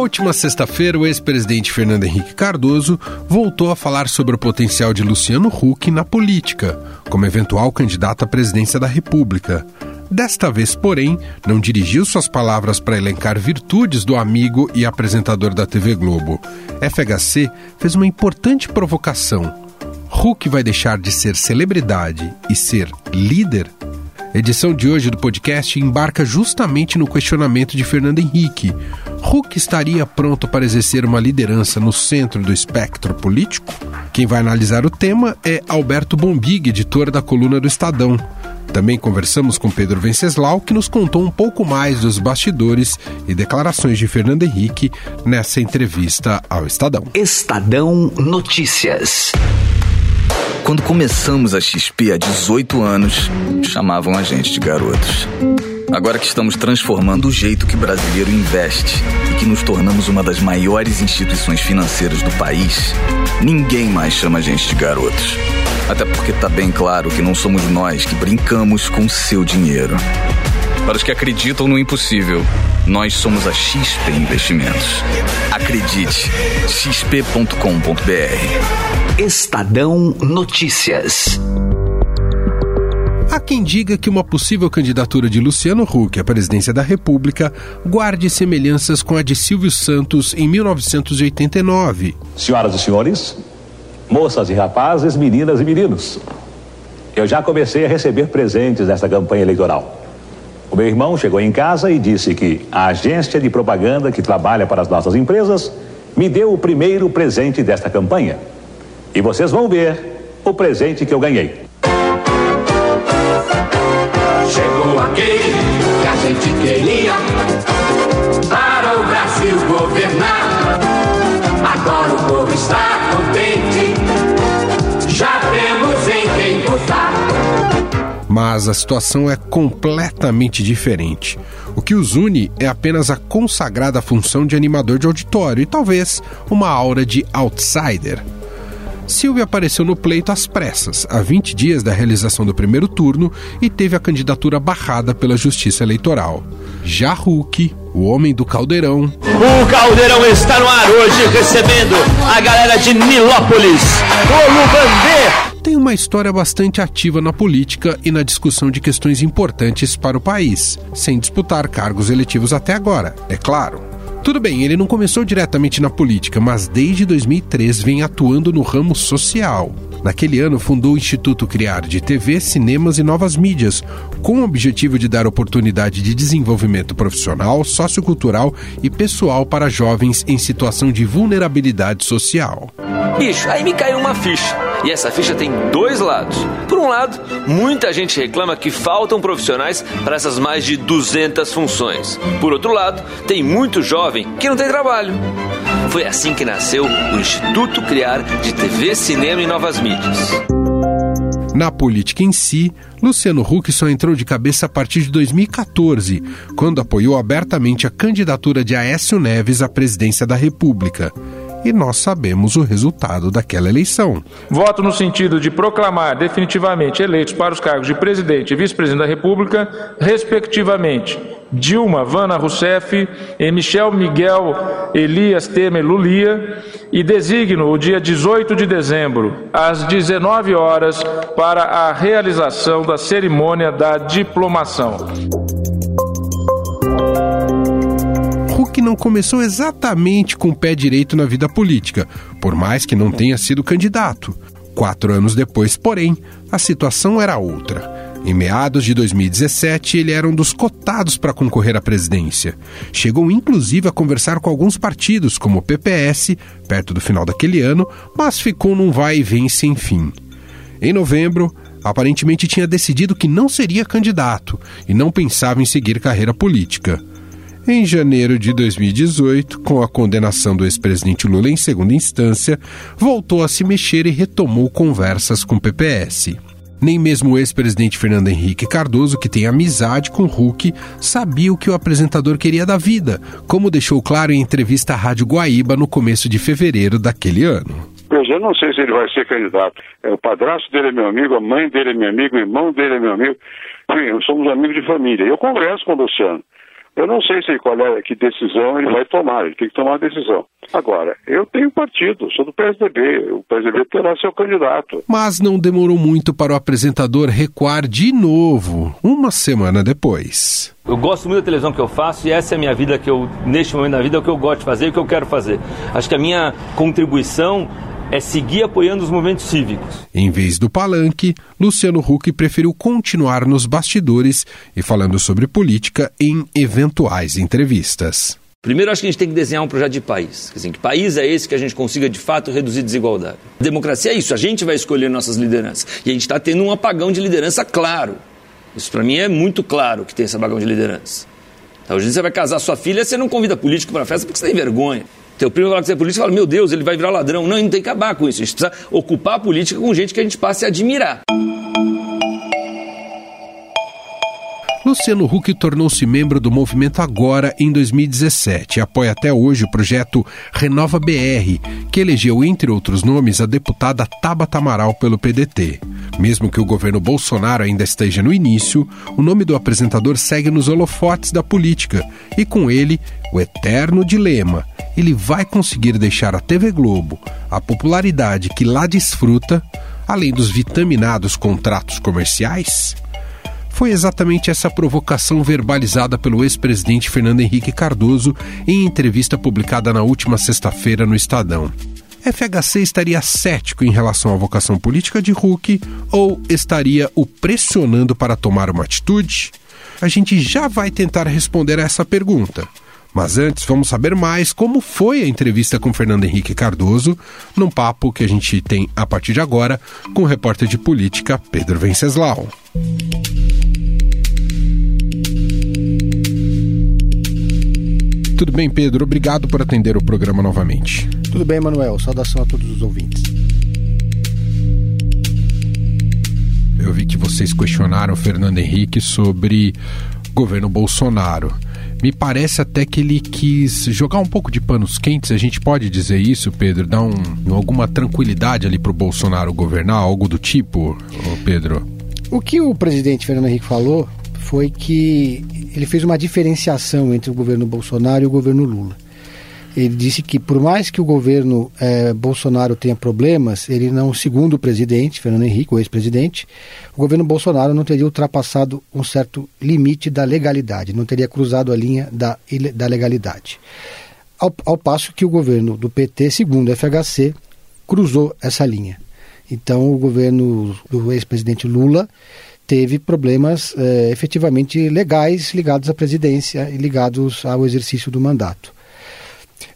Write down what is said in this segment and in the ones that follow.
última sexta-feira, o ex-presidente Fernando Henrique Cardoso voltou a falar sobre o potencial de Luciano Huck na política, como eventual candidato à presidência da República. Desta vez, porém, não dirigiu suas palavras para elencar virtudes do amigo e apresentador da TV Globo. FHC fez uma importante provocação. Huck vai deixar de ser celebridade e ser líder? A edição de hoje do podcast embarca justamente no questionamento de Fernando Henrique. Huck estaria pronto para exercer uma liderança no centro do espectro político? Quem vai analisar o tema é Alberto Bombig, editor da coluna do Estadão. Também conversamos com Pedro Venceslau, que nos contou um pouco mais dos bastidores e declarações de Fernando Henrique nessa entrevista ao Estadão. Estadão Notícias. Quando começamos a XP há 18 anos, chamavam a gente de garotos. Agora que estamos transformando o jeito que o brasileiro investe e que nos tornamos uma das maiores instituições financeiras do país, ninguém mais chama a gente de garotos. Até porque tá bem claro que não somos nós que brincamos com seu dinheiro. Para os que acreditam no impossível, nós somos a XP Investimentos. Acredite, xp.com.br. Estadão Notícias. Há quem diga que uma possível candidatura de Luciano Huck à presidência da República guarde semelhanças com a de Silvio Santos em 1989. Senhoras e senhores, moças e rapazes, meninas e meninos, eu já comecei a receber presentes nesta campanha eleitoral. O meu irmão chegou em casa e disse que a agência de propaganda que trabalha para as nossas empresas me deu o primeiro presente desta campanha. E vocês vão ver o presente que eu ganhei. Mas a situação é completamente diferente. O que os une é apenas a consagrada função de animador de auditório e talvez uma aura de outsider. Silvio apareceu no pleito às pressas, há 20 dias da realização do primeiro turno, e teve a candidatura barrada pela Justiça Eleitoral. Já Huck, o homem do caldeirão. O caldeirão está no ar hoje, recebendo a galera de Nilópolis, Colubandê. Tem uma história bastante ativa na política e na discussão de questões importantes para o país, sem disputar cargos eletivos até agora, é claro. Tudo bem, ele não começou diretamente na política, mas desde 2003 vem atuando no ramo social. Naquele ano, fundou o Instituto Criar de TV, Cinemas e Novas Mídias, com o objetivo de dar oportunidade de desenvolvimento profissional, sociocultural e pessoal para jovens em situação de vulnerabilidade social. Bicho, aí me caiu uma ficha. E essa ficha tem dois lados. Por lado, muita gente reclama que faltam profissionais para essas mais de 200 funções. Por outro lado, tem muito jovem que não tem trabalho. Foi assim que nasceu o Instituto Criar de TV, Cinema e Novas Mídias. Na política em si, Luciano Huck só entrou de cabeça a partir de 2014, quando apoiou abertamente a candidatura de Aécio Neves à presidência da República e nós sabemos o resultado daquela eleição. Voto no sentido de proclamar definitivamente eleitos para os cargos de presidente e vice-presidente da República, respectivamente, Dilma Vana Rousseff e Michel Miguel Elias Temer Lulia, e designo o dia 18 de dezembro, às 19 horas, para a realização da cerimônia da diplomação. Huck não começou exatamente com o pé direito na vida política, por mais que não tenha sido candidato. Quatro anos depois, porém, a situação era outra. Em meados de 2017, ele era um dos cotados para concorrer à presidência. Chegou inclusive a conversar com alguns partidos, como o PPS, perto do final daquele ano, mas ficou num vai e vem sem fim. Em novembro, aparentemente tinha decidido que não seria candidato e não pensava em seguir carreira política. Em janeiro de 2018, com a condenação do ex-presidente Lula em segunda instância, voltou a se mexer e retomou conversas com o PPS. Nem mesmo o ex-presidente Fernando Henrique Cardoso, que tem amizade com Huck, sabia o que o apresentador queria da vida, como deixou claro em entrevista à Rádio Guaíba no começo de fevereiro daquele ano. Eu não sei se ele vai ser candidato. É, o padrasto dele é meu amigo, a mãe dele é meu amigo, o irmão dele é meu amigo. Enfim, somos amigos de família. Eu converso com o Luciano. Eu não sei se qual é que decisão ele vai tomar, ele tem que tomar uma decisão. Agora, eu tenho partido, sou do PSDB, o PSDB terá seu candidato. Mas não demorou muito para o apresentador recuar de novo, uma semana depois. Eu gosto muito da televisão que eu faço e essa é a minha vida que eu, neste momento da vida, é o que eu gosto de fazer e o que eu quero fazer. Acho que a minha contribuição é seguir apoiando os movimentos cívicos. Em vez do palanque, Luciano Huck preferiu continuar nos bastidores e falando sobre política em eventuais entrevistas. Primeiro, acho que a gente tem que desenhar um projeto de país. Assim, que país é esse que a gente consiga de fato reduzir desigualdade? Democracia é isso, a gente vai escolher nossas lideranças. E a gente está tendo um apagão de liderança claro. Isso para mim é muito claro que tem esse apagão de liderança. Então, hoje você vai casar sua filha, você não convida político para a festa porque você tem vergonha. Teu primo vai falar que você é político e fala, meu Deus, ele vai virar ladrão. Não, a gente tem que acabar com isso. A gente precisa ocupar a política com gente que a gente passe a admirar. Luciano Huck tornou-se membro do movimento agora em 2017 e apoia até hoje o projeto Renova BR, que elegeu, entre outros nomes, a deputada Tabata Amaral pelo PDT. Mesmo que o governo Bolsonaro ainda esteja no início, o nome do apresentador segue nos holofotes da política e, com ele, o eterno dilema: ele vai conseguir deixar a TV Globo, a popularidade que lá desfruta, além dos vitaminados contratos comerciais? Foi exatamente essa provocação verbalizada pelo ex-presidente Fernando Henrique Cardoso em entrevista publicada na última sexta-feira no Estadão. FHC estaria cético em relação à vocação política de Huck ou estaria o pressionando para tomar uma atitude? A gente já vai tentar responder a essa pergunta. Mas antes, vamos saber mais como foi a entrevista com Fernando Henrique Cardoso, num papo que a gente tem a partir de agora com o repórter de política Pedro Venceslau. Tudo bem, Pedro? Obrigado por atender o programa novamente. Tudo bem, Manuel. Saudação a todos os ouvintes. Eu vi que vocês questionaram o Fernando Henrique sobre o governo Bolsonaro. Me parece até que ele quis jogar um pouco de panos quentes, a gente pode dizer isso, Pedro? Dar um, alguma tranquilidade ali para o Bolsonaro governar, algo do tipo, Pedro? O que o presidente Fernando Henrique falou foi que ele fez uma diferenciação entre o governo Bolsonaro e o governo Lula. Ele disse que, por mais que o governo eh, Bolsonaro tenha problemas, ele não, segundo o presidente, Fernando Henrique, o ex-presidente, o governo Bolsonaro não teria ultrapassado um certo limite da legalidade, não teria cruzado a linha da, da legalidade. Ao, ao passo que o governo do PT, segundo o FHC, cruzou essa linha. Então, o governo do ex-presidente Lula teve problemas eh, efetivamente legais ligados à presidência e ligados ao exercício do mandato.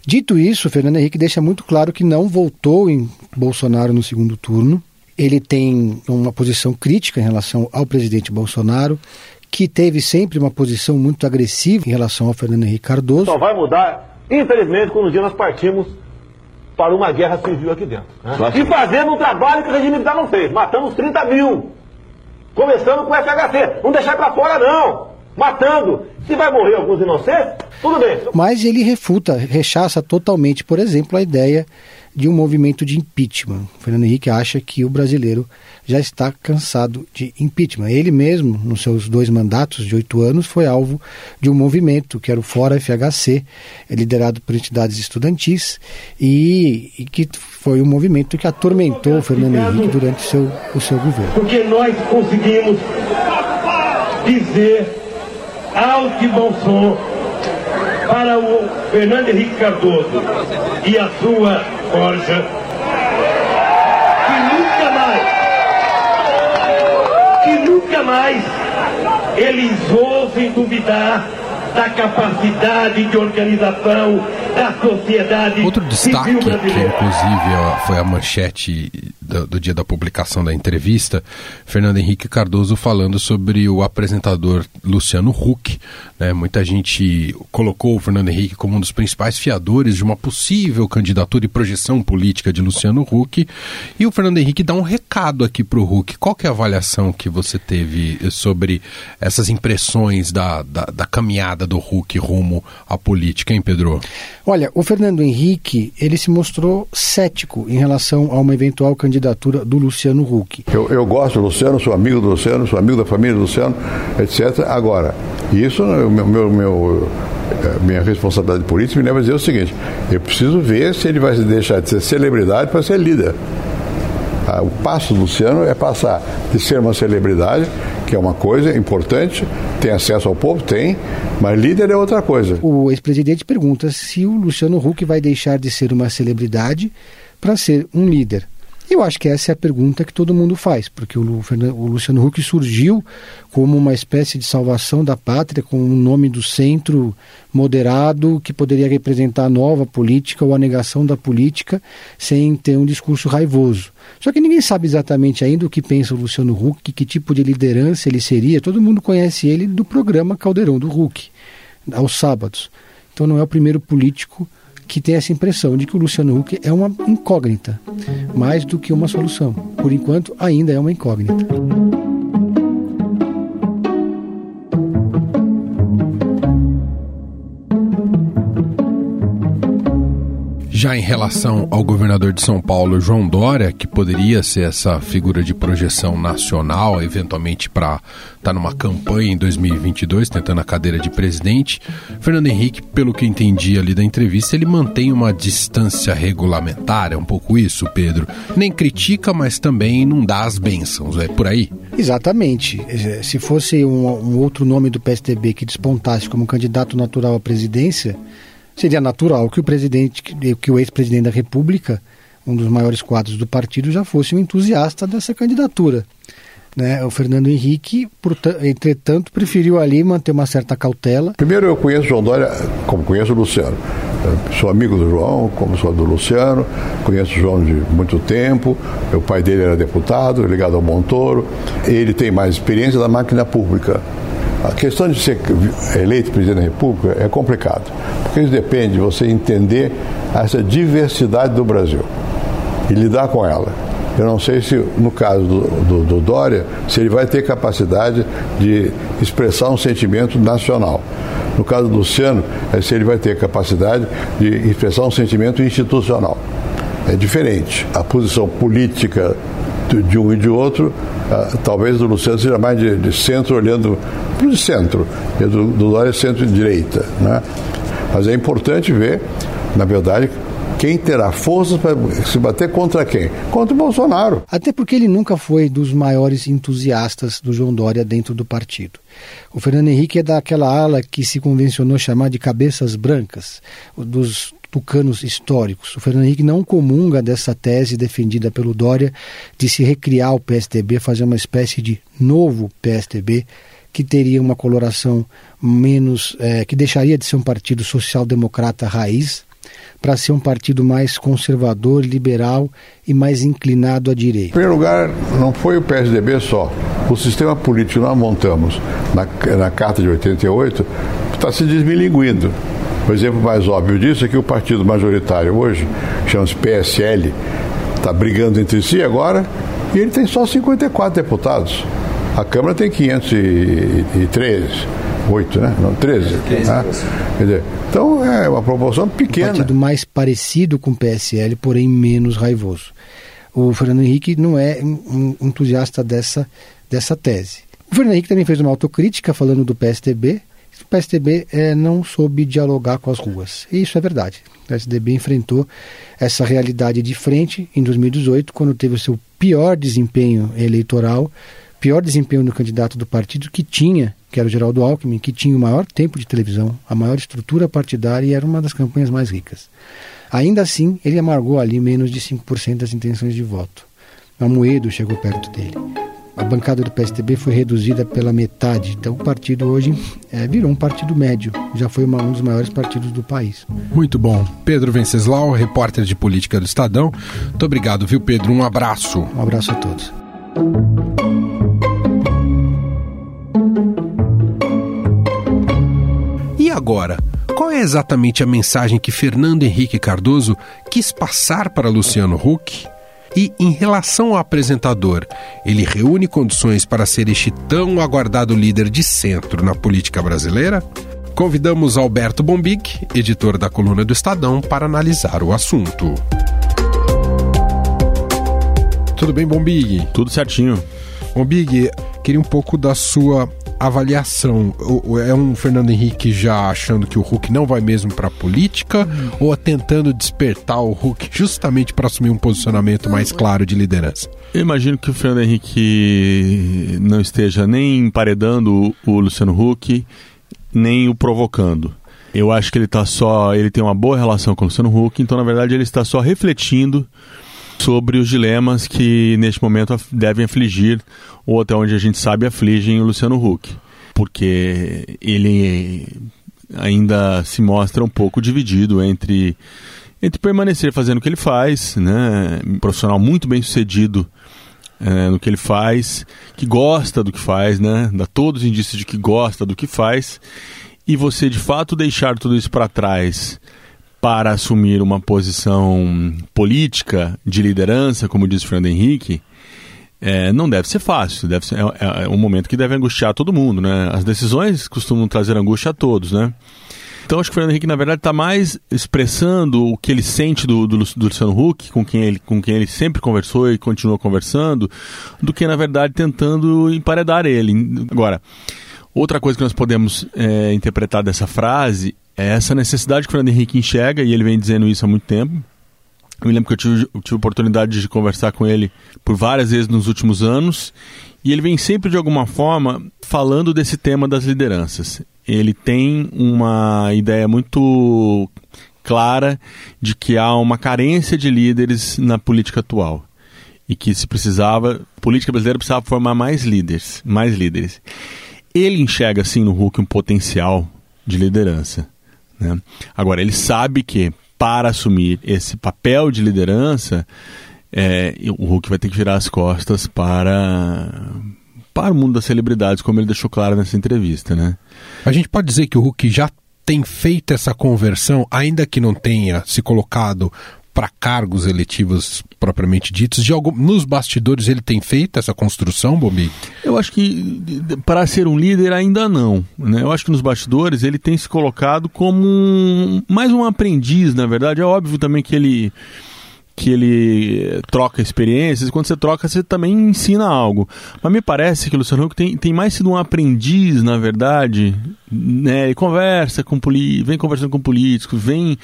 Dito isso, Fernando Henrique deixa muito claro que não votou em Bolsonaro no segundo turno. Ele tem uma posição crítica em relação ao presidente Bolsonaro, que teve sempre uma posição muito agressiva em relação ao Fernando Henrique Cardoso. Só vai mudar, infelizmente, quando um dia nós partimos para uma guerra civil aqui dentro. Né? E fazendo um trabalho que o regime militar não fez. Matamos 30 mil. Começando com o FHC. Não deixar para fora, não. Matando. Se vai morrer alguns inocentes, tudo bem. Mas ele refuta, rechaça totalmente, por exemplo, a ideia de um movimento de impeachment. O Fernando Henrique acha que o brasileiro já está cansado de impeachment. Ele mesmo, nos seus dois mandatos de oito anos, foi alvo de um movimento que era o Fora FHC, liderado por entidades estudantis, e, e que foi um movimento que atormentou o Fernando Henrique durante o seu, o seu governo. Porque nós conseguimos dizer alto e bom som para o Fernando Henrique Cardoso e a sua forja que nunca mais, que nunca mais eles ousem duvidar da capacidade de organização da sociedade Outro destaque, que inclusive foi a manchete do, do, dia da publicação da entrevista, Fernando Henrique Cardoso falando sobre o apresentador Luciano Huck. Né? Muita gente colocou o Fernando Henrique como um dos principais fiadores de uma possível candidatura e projeção política de Luciano Huck. E o Fernando Henrique dá um recado aqui para o Huck. Qual é a avaliação que você teve sobre essas impressões da, da, da caminhada virada do Huck rumo à política, hein, Pedro? Olha, o Fernando Henrique, ele se mostrou cético em relação a uma eventual candidatura do Luciano Huck. Eu, eu gosto do Luciano, sou amigo do Luciano, sou amigo da família do Luciano, etc. Agora, isso, meu, meu, meu é, minha responsabilidade política me leva a dizer o seguinte: eu preciso ver se ele vai deixar de ser celebridade para ser líder. O passo do Luciano é passar de ser uma celebridade, que é uma coisa importante, tem acesso ao povo? Tem, mas líder é outra coisa. O ex-presidente pergunta se o Luciano Huck vai deixar de ser uma celebridade para ser um líder. Eu acho que essa é a pergunta que todo mundo faz, porque o, Luciano Huck surgiu como uma espécie de salvação da pátria, com o um nome do centro moderado que poderia representar a nova política ou a negação da política sem ter um discurso raivoso. Só que ninguém sabe exatamente ainda o que pensa o Luciano Huck, que tipo de liderança ele seria. Todo mundo conhece ele do programa Caldeirão do Huck, aos sábados. Então não é o primeiro político que tem essa impressão de que o Luciano Huck é uma incógnita, mais do que uma solução. Por enquanto, ainda é uma incógnita. Já em relação ao governador de São Paulo, João Dória, que poderia ser essa figura de projeção nacional, eventualmente para estar tá numa campanha em 2022, tentando a cadeira de presidente, Fernando Henrique, pelo que entendi ali da entrevista, ele mantém uma distância regulamentar, é um pouco isso, Pedro. Nem critica, mas também não dá as bênçãos, é por aí? Exatamente. É, se fosse um, um outro nome do PSDB que despontasse como candidato natural à presidência seria natural que o presidente, que o ex-presidente da República, um dos maiores quadros do partido, já fosse um entusiasta dessa candidatura. Né? O Fernando Henrique, entretanto, preferiu ali manter uma certa cautela. Primeiro, eu conheço o João Dória como conheço o Luciano. sou amigo do João, como sou do Luciano, conheço o João de muito tempo. O pai dele era deputado, ligado ao Montoro. Ele tem mais experiência da máquina pública. A questão de ser eleito presidente da República é complicado, porque isso depende de você entender essa diversidade do Brasil e lidar com ela. Eu não sei se, no caso do, do, do, Dória, se ele vai ter capacidade de expressar um sentimento nacional. No caso do Luciano, é se ele vai ter capacidade de expressar um sentimento institucional. É diferente. A posição política de um e de outro, uh, talvez do Luciano seja mais de, de centro, olhando para o centro, e do, do Dória é centro-direita. Né? Mas é importante ver, na verdade, quem terá forças para se bater contra quem? Contra o Bolsonaro. Até porque ele nunca foi dos maiores entusiastas do João Dória dentro do partido. O Fernando Henrique é daquela ala que se convencionou chamar de cabeças brancas, dos tucanos históricos. O Fernando Henrique não comunga dessa tese defendida pelo Dória de se recriar o PSDB, fazer uma espécie de novo PSDB que teria uma coloração menos, é, que deixaria de ser um partido social-democrata raiz para ser um partido mais conservador, liberal e mais inclinado à direita. Em primeiro lugar, não foi o PSDB só. O sistema político que nós montamos na, na Carta de 88 está se desmilinguindo. O exemplo mais óbvio disso é que o partido majoritário hoje, chama-se PSL, está brigando entre si agora e ele tem só 54 deputados. A Câmara tem 513. 8, né? Não, 13. 13 né? Quer dizer, então é uma proporção pequena. Um partido mais parecido com o PSL, porém menos raivoso. O Fernando Henrique não é um entusiasta dessa, dessa tese. O Fernando Henrique também fez uma autocrítica falando do PSDB, o PSDB é, não soube dialogar com as ruas. E isso é verdade. O PSDB enfrentou essa realidade de frente em 2018, quando teve o seu pior desempenho eleitoral, pior desempenho no candidato do partido que tinha, que era o Geraldo Alckmin, que tinha o maior tempo de televisão, a maior estrutura partidária e era uma das campanhas mais ricas. Ainda assim, ele amargou ali menos de 5% das intenções de voto. Amoedo chegou perto dele a bancada do PSDB foi reduzida pela metade. Então o partido hoje é, virou um partido médio. Já foi uma, um dos maiores partidos do país. Muito bom. Pedro Venceslau, repórter de política do Estadão. Muito obrigado, viu, Pedro? Um abraço. Um abraço a todos. Agora? Qual é exatamente a mensagem que Fernando Henrique Cardoso quis passar para Luciano Huck? E em relação ao apresentador, ele reúne condições para ser este tão aguardado líder de centro na política brasileira? Convidamos Alberto Bombig, editor da coluna do Estadão, para analisar o assunto. Tudo bem, Bombig? Tudo certinho. Bombig, queria um pouco da sua avaliação. É um Fernando Henrique já achando que o Hulk não vai mesmo para a política hum. ou tentando despertar o Hulk justamente para assumir um posicionamento mais claro de liderança? Eu imagino que o Fernando Henrique não esteja nem emparedando o Luciano Huck, nem o provocando. Eu acho que ele está só, ele tem uma boa relação com o Luciano Huck, então na verdade ele está só refletindo sobre os dilemas que neste momento devem afligir, ou até onde a gente sabe afligem o Luciano Huck. Porque ele ainda se mostra um pouco dividido entre, entre permanecer fazendo o que ele faz, né? um profissional muito bem sucedido é, no que ele faz, que gosta do que faz, né? dá todos os indícios de que gosta do que faz, e você de fato deixar tudo isso para trás para assumir uma posição política de liderança, como diz Fernando Henrique, é, não deve ser fácil. Deve ser, é, é, um momento que deve angustiar todo mundo, né? As decisões costumam trazer angústia a todos, né? Então acho que o Fernando Henrique, na verdade, está mais expressando o que ele sente do, do, do, Luciano Huck, com quem, ele, com quem ele sempre conversou e continua conversando, do que, na verdade, tentando emparedar ele. Agora, outra coisa que nós podemos é, interpretar dessa frase é essa necessidade que o Fernando Henrique enxerga, e ele vem dizendo isso há muito tempo. Eu me lembro que eu tive, eu tive oportunidade de conversar com ele por várias vezes nos últimos anos, e ele vem sempre, de alguma forma, falando desse tema das lideranças. Ele tem uma ideia muito clara de que há uma carência de líderes na política atual e que se precisava, política brasileira precisava formar mais líderes, mais líderes. Ele enxerga assim no Hulk um potencial de liderança. Né? Agora, ele sabe que para assumir esse papel de liderança, é, o Hulk vai ter que virar as costas para, para o mundo das celebridades, como ele deixou claro nessa entrevista. Né? A gente pode dizer que o Hulk já tem feito essa conversão, ainda que não tenha se colocado para cargos eletivos propriamente ditos? De algum, nos bastidores ele tem feito essa construção, Bobi? Eu acho que para ser um líder ainda não. Né? Eu acho que nos bastidores ele tem se colocado como um, mais um aprendiz, na verdade. É óbvio também que ele que ele troca experiências, quando você troca, você também ensina algo. Mas me parece que o Luciano Huck tem, tem mais sido um aprendiz, na verdade. Né? Ele conversa com vem conversando com políticos, vem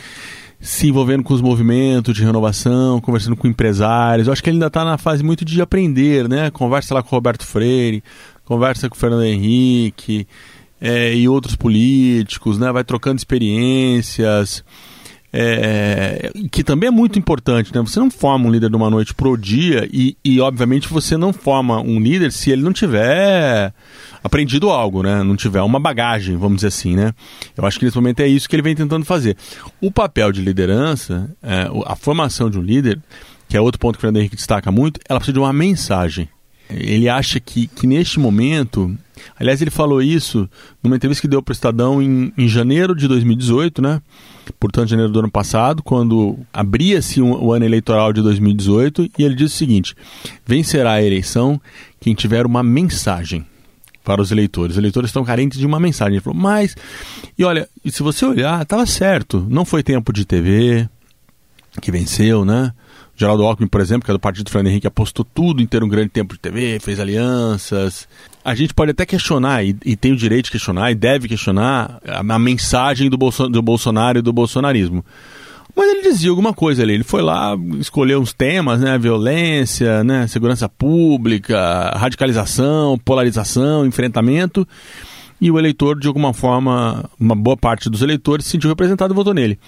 se envolvendo com os movimentos de renovação, conversando com empresários. Eu acho que ele ainda está na fase muito de aprender, né? Conversa lá com o Roberto Freire, conversa com o Fernando Henrique é, e outros políticos, né? Vai trocando experiências. É, que também é muito importante, né? Você não forma um líder de uma noite pro dia e, e, obviamente, você não forma um líder se ele não tiver aprendido algo, né? Não tiver uma bagagem, vamos dizer assim, né? Eu acho que nesse momento é isso que ele vem tentando fazer. O papel de liderança, é, a formação de um líder, que é outro ponto que o Fernando Henrique destaca muito, ela precisa de uma mensagem. Ele acha que, que neste momento Aliás, ele falou isso numa entrevista que deu para o Estadão em, em janeiro de 2018, né? Portanto, janeiro do ano passado, quando abria-se um, o ano eleitoral de 2018, e ele disse o seguinte: vencerá a eleição quem tiver uma mensagem para os eleitores. Os eleitores estão carentes de uma mensagem. Ele falou, mas. E olha, se você olhar, estava certo. Não foi tempo de TV que venceu, né? Geraldo Alckmin, por exemplo, que é do partido do Fernando Henrique, apostou tudo em ter um grande tempo de TV, fez alianças. A gente pode até questionar, e, e tem o direito de questionar, e deve questionar, a, a mensagem do, do Bolsonaro e do bolsonarismo. Mas ele dizia alguma coisa ali. Ele foi lá, escolheu uns temas, né? Violência, né? segurança pública, radicalização, polarização, enfrentamento. E o eleitor, de alguma forma, uma boa parte dos eleitores se sentiu representado e votou nele.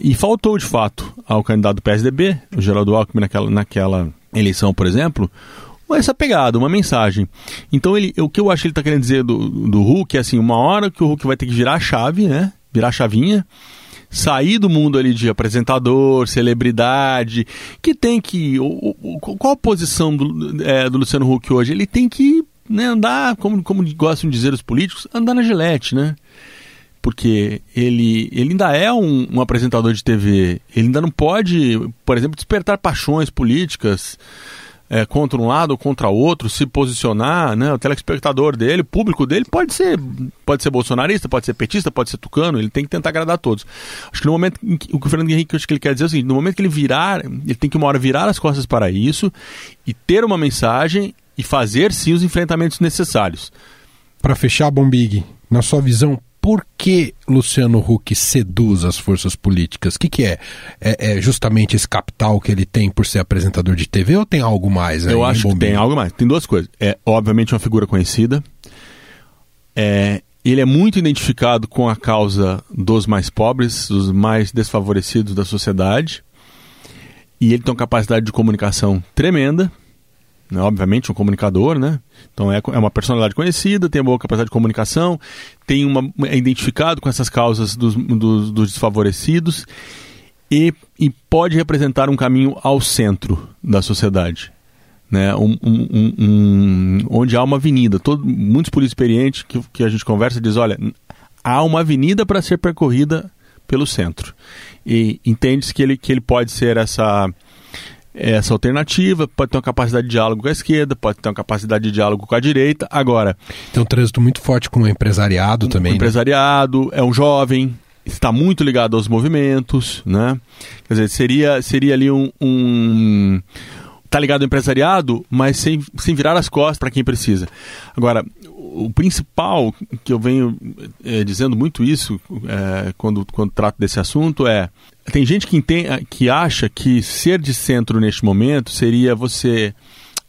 E faltou, de fato, ao candidato do PSDB, o Geraldo Alckmin, naquela, naquela eleição, por exemplo, essa pegada, uma mensagem. Então, ele, o que eu acho que ele está querendo dizer do, do Hulk é assim: uma hora que o Hulk vai ter que virar a chave, né? Virar a chavinha, sair do mundo ali de apresentador, celebridade, que tem que. O, o, qual a posição do, é, do Luciano Huck hoje? Ele tem que né, andar, como, como gostam de dizer os políticos, andar na gilete, né? porque ele, ele ainda é um, um, apresentador de TV, ele ainda não pode, por exemplo, despertar paixões políticas é, contra um lado ou contra outro, se posicionar, né? O telespectador dele, o público dele pode ser, pode ser bolsonarista, pode ser petista, pode ser tucano, ele tem que tentar agradar a todos. Acho que no momento o que o Fernando Henrique acho que ele quer dizer é o seguinte, no momento que ele virar, ele tem que uma hora virar as costas para isso e ter uma mensagem e fazer sim os enfrentamentos necessários. Para fechar, Bombig, na sua visão, por que Luciano Huck seduz as forças políticas? O que, que é? é? é? justamente esse capital que ele tem por ser apresentador de TV ou tem algo mais? Aí, Eu acho que tem algo mais. Tem duas coisas. É, obviamente, uma figura conhecida. É, ele é muito identificado com a causa dos mais pobres, dos mais desfavorecidos da sociedade. E ele tem uma capacidade de comunicação tremenda? Obviamente um comunicador, né? Então é, é uma personalidade conhecida, tem boa capacidade de comunicação, tem uma, é identificado com essas causas dos, dos, dos desfavorecidos e, e pode representar um caminho ao centro da sociedade. Né, um, um, um, onde há uma avenida. Todo, muitos políticos experientes que, que a gente conversa diz, olha, há uma avenida para ser percorrida pelo centro. E entende-se que ele, que ele pode ser essa essa alternativa, pode ter uma capacidade de diálogo com a esquerda, pode ter uma capacidade de diálogo com a direita. Agora. Tem um trânsito muito forte com o empresariado também. O né? empresariado, é um jovem, está muito ligado aos movimentos, né? Quer dizer, seria, seria ali um. um tá ligado ao empresariado, mas sem, sem virar as costas para quem precisa. Agora, o principal que eu venho é, dizendo muito isso é, quando, quando trato desse assunto é tem gente que, entende, que acha que ser de centro neste momento seria você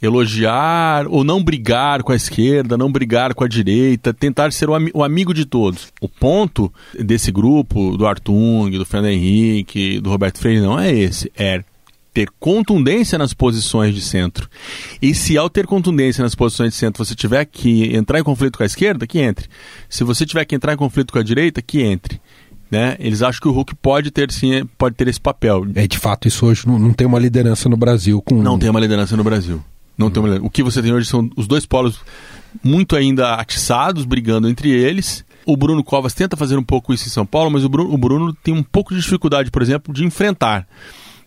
elogiar ou não brigar com a esquerda, não brigar com a direita, tentar ser o, am o amigo de todos. O ponto desse grupo, do Artung, do Fernando Henrique, do Roberto Freire, não é esse. É ter contundência nas posições de centro. E se ao ter contundência nas posições de centro você tiver que entrar em conflito com a esquerda, que entre. Se você tiver que entrar em conflito com a direita, que entre. Né? Eles acham que o Hulk pode ter sim, pode ter esse papel. É de fato isso hoje não, não tem uma liderança no Brasil com não tem uma liderança no Brasil. Não tem uma, o que você tem hoje são os dois polos muito ainda atiçados, brigando entre eles. O Bruno Covas tenta fazer um pouco isso em São Paulo, mas o Bruno, o Bruno tem um pouco de dificuldade, por exemplo, de enfrentar.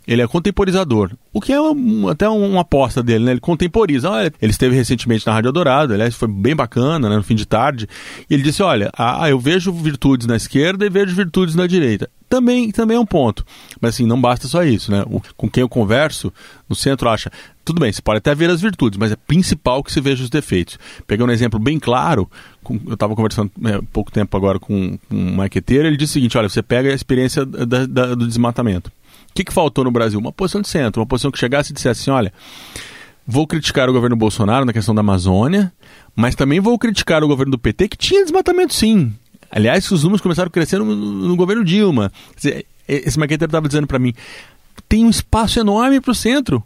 Ele é contemporizador, o que é um, até uma aposta dele, né? Ele contemporiza. Olha, ele esteve recentemente na Rádio Dourado, aliás, foi bem bacana, né? no fim de tarde. E ele disse: Olha, ah, eu vejo virtudes na esquerda e vejo virtudes na direita. Também, também é um ponto. Mas assim, não basta só isso, né? O, com quem eu converso, no centro acha, tudo bem, você pode até ver as virtudes, mas é principal que se veja os defeitos. Pegando um exemplo bem claro, com, eu estava conversando há é, pouco tempo agora com, com um marqueteiro, ele disse o seguinte: olha, você pega a experiência da, da, do desmatamento que, que faltou no Brasil? Uma posição de centro, uma posição que chegasse e dissesse assim: olha, vou criticar o governo Bolsonaro na questão da Amazônia, mas também vou criticar o governo do PT, que tinha desmatamento sim. Aliás, os números começaram crescendo no, no governo Dilma. Esse maqueteiro estava dizendo para mim: tem um espaço enorme para o centro.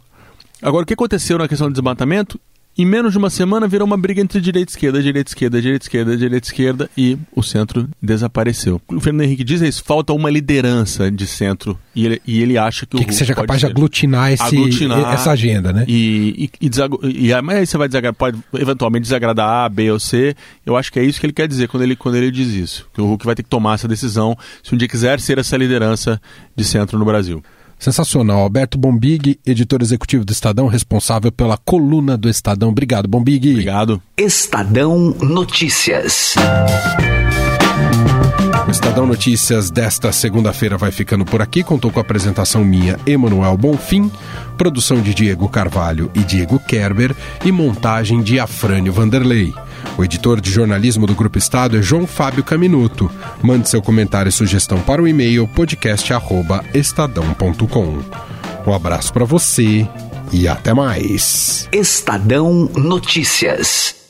Agora, o que aconteceu na questão do desmatamento? Em menos de uma semana virou uma briga entre direita e esquerda, direita e esquerda, direita e esquerda, direita e esquerda e o centro desapareceu. O Fernando Henrique diz isso, falta uma liderança de centro e ele, e ele acha que, que o que seja capaz de aglutinar, esse, aglutinar essa agenda, né? E, e, e, e mas aí você vai desagradar, pode eventualmente desagradar A, B ou C. Eu acho que é isso que ele quer dizer quando ele, quando ele diz isso. Que o Hulk vai ter que tomar essa decisão se um dia quiser ser essa liderança de centro no Brasil. Sensacional. Alberto Bombig, editor executivo do Estadão, responsável pela coluna do Estadão. Obrigado, Bombig. Obrigado. Estadão Notícias. O Estadão Notícias desta segunda-feira vai ficando por aqui. Contou com a apresentação minha, Emanuel Bonfim, produção de Diego Carvalho e Diego Kerber e montagem de Afrânio Vanderlei. O editor de jornalismo do Grupo Estado é João Fábio Caminuto. Mande seu comentário e sugestão para o e-mail podcast@estadão.com. Um abraço para você e até mais. Estadão Notícias.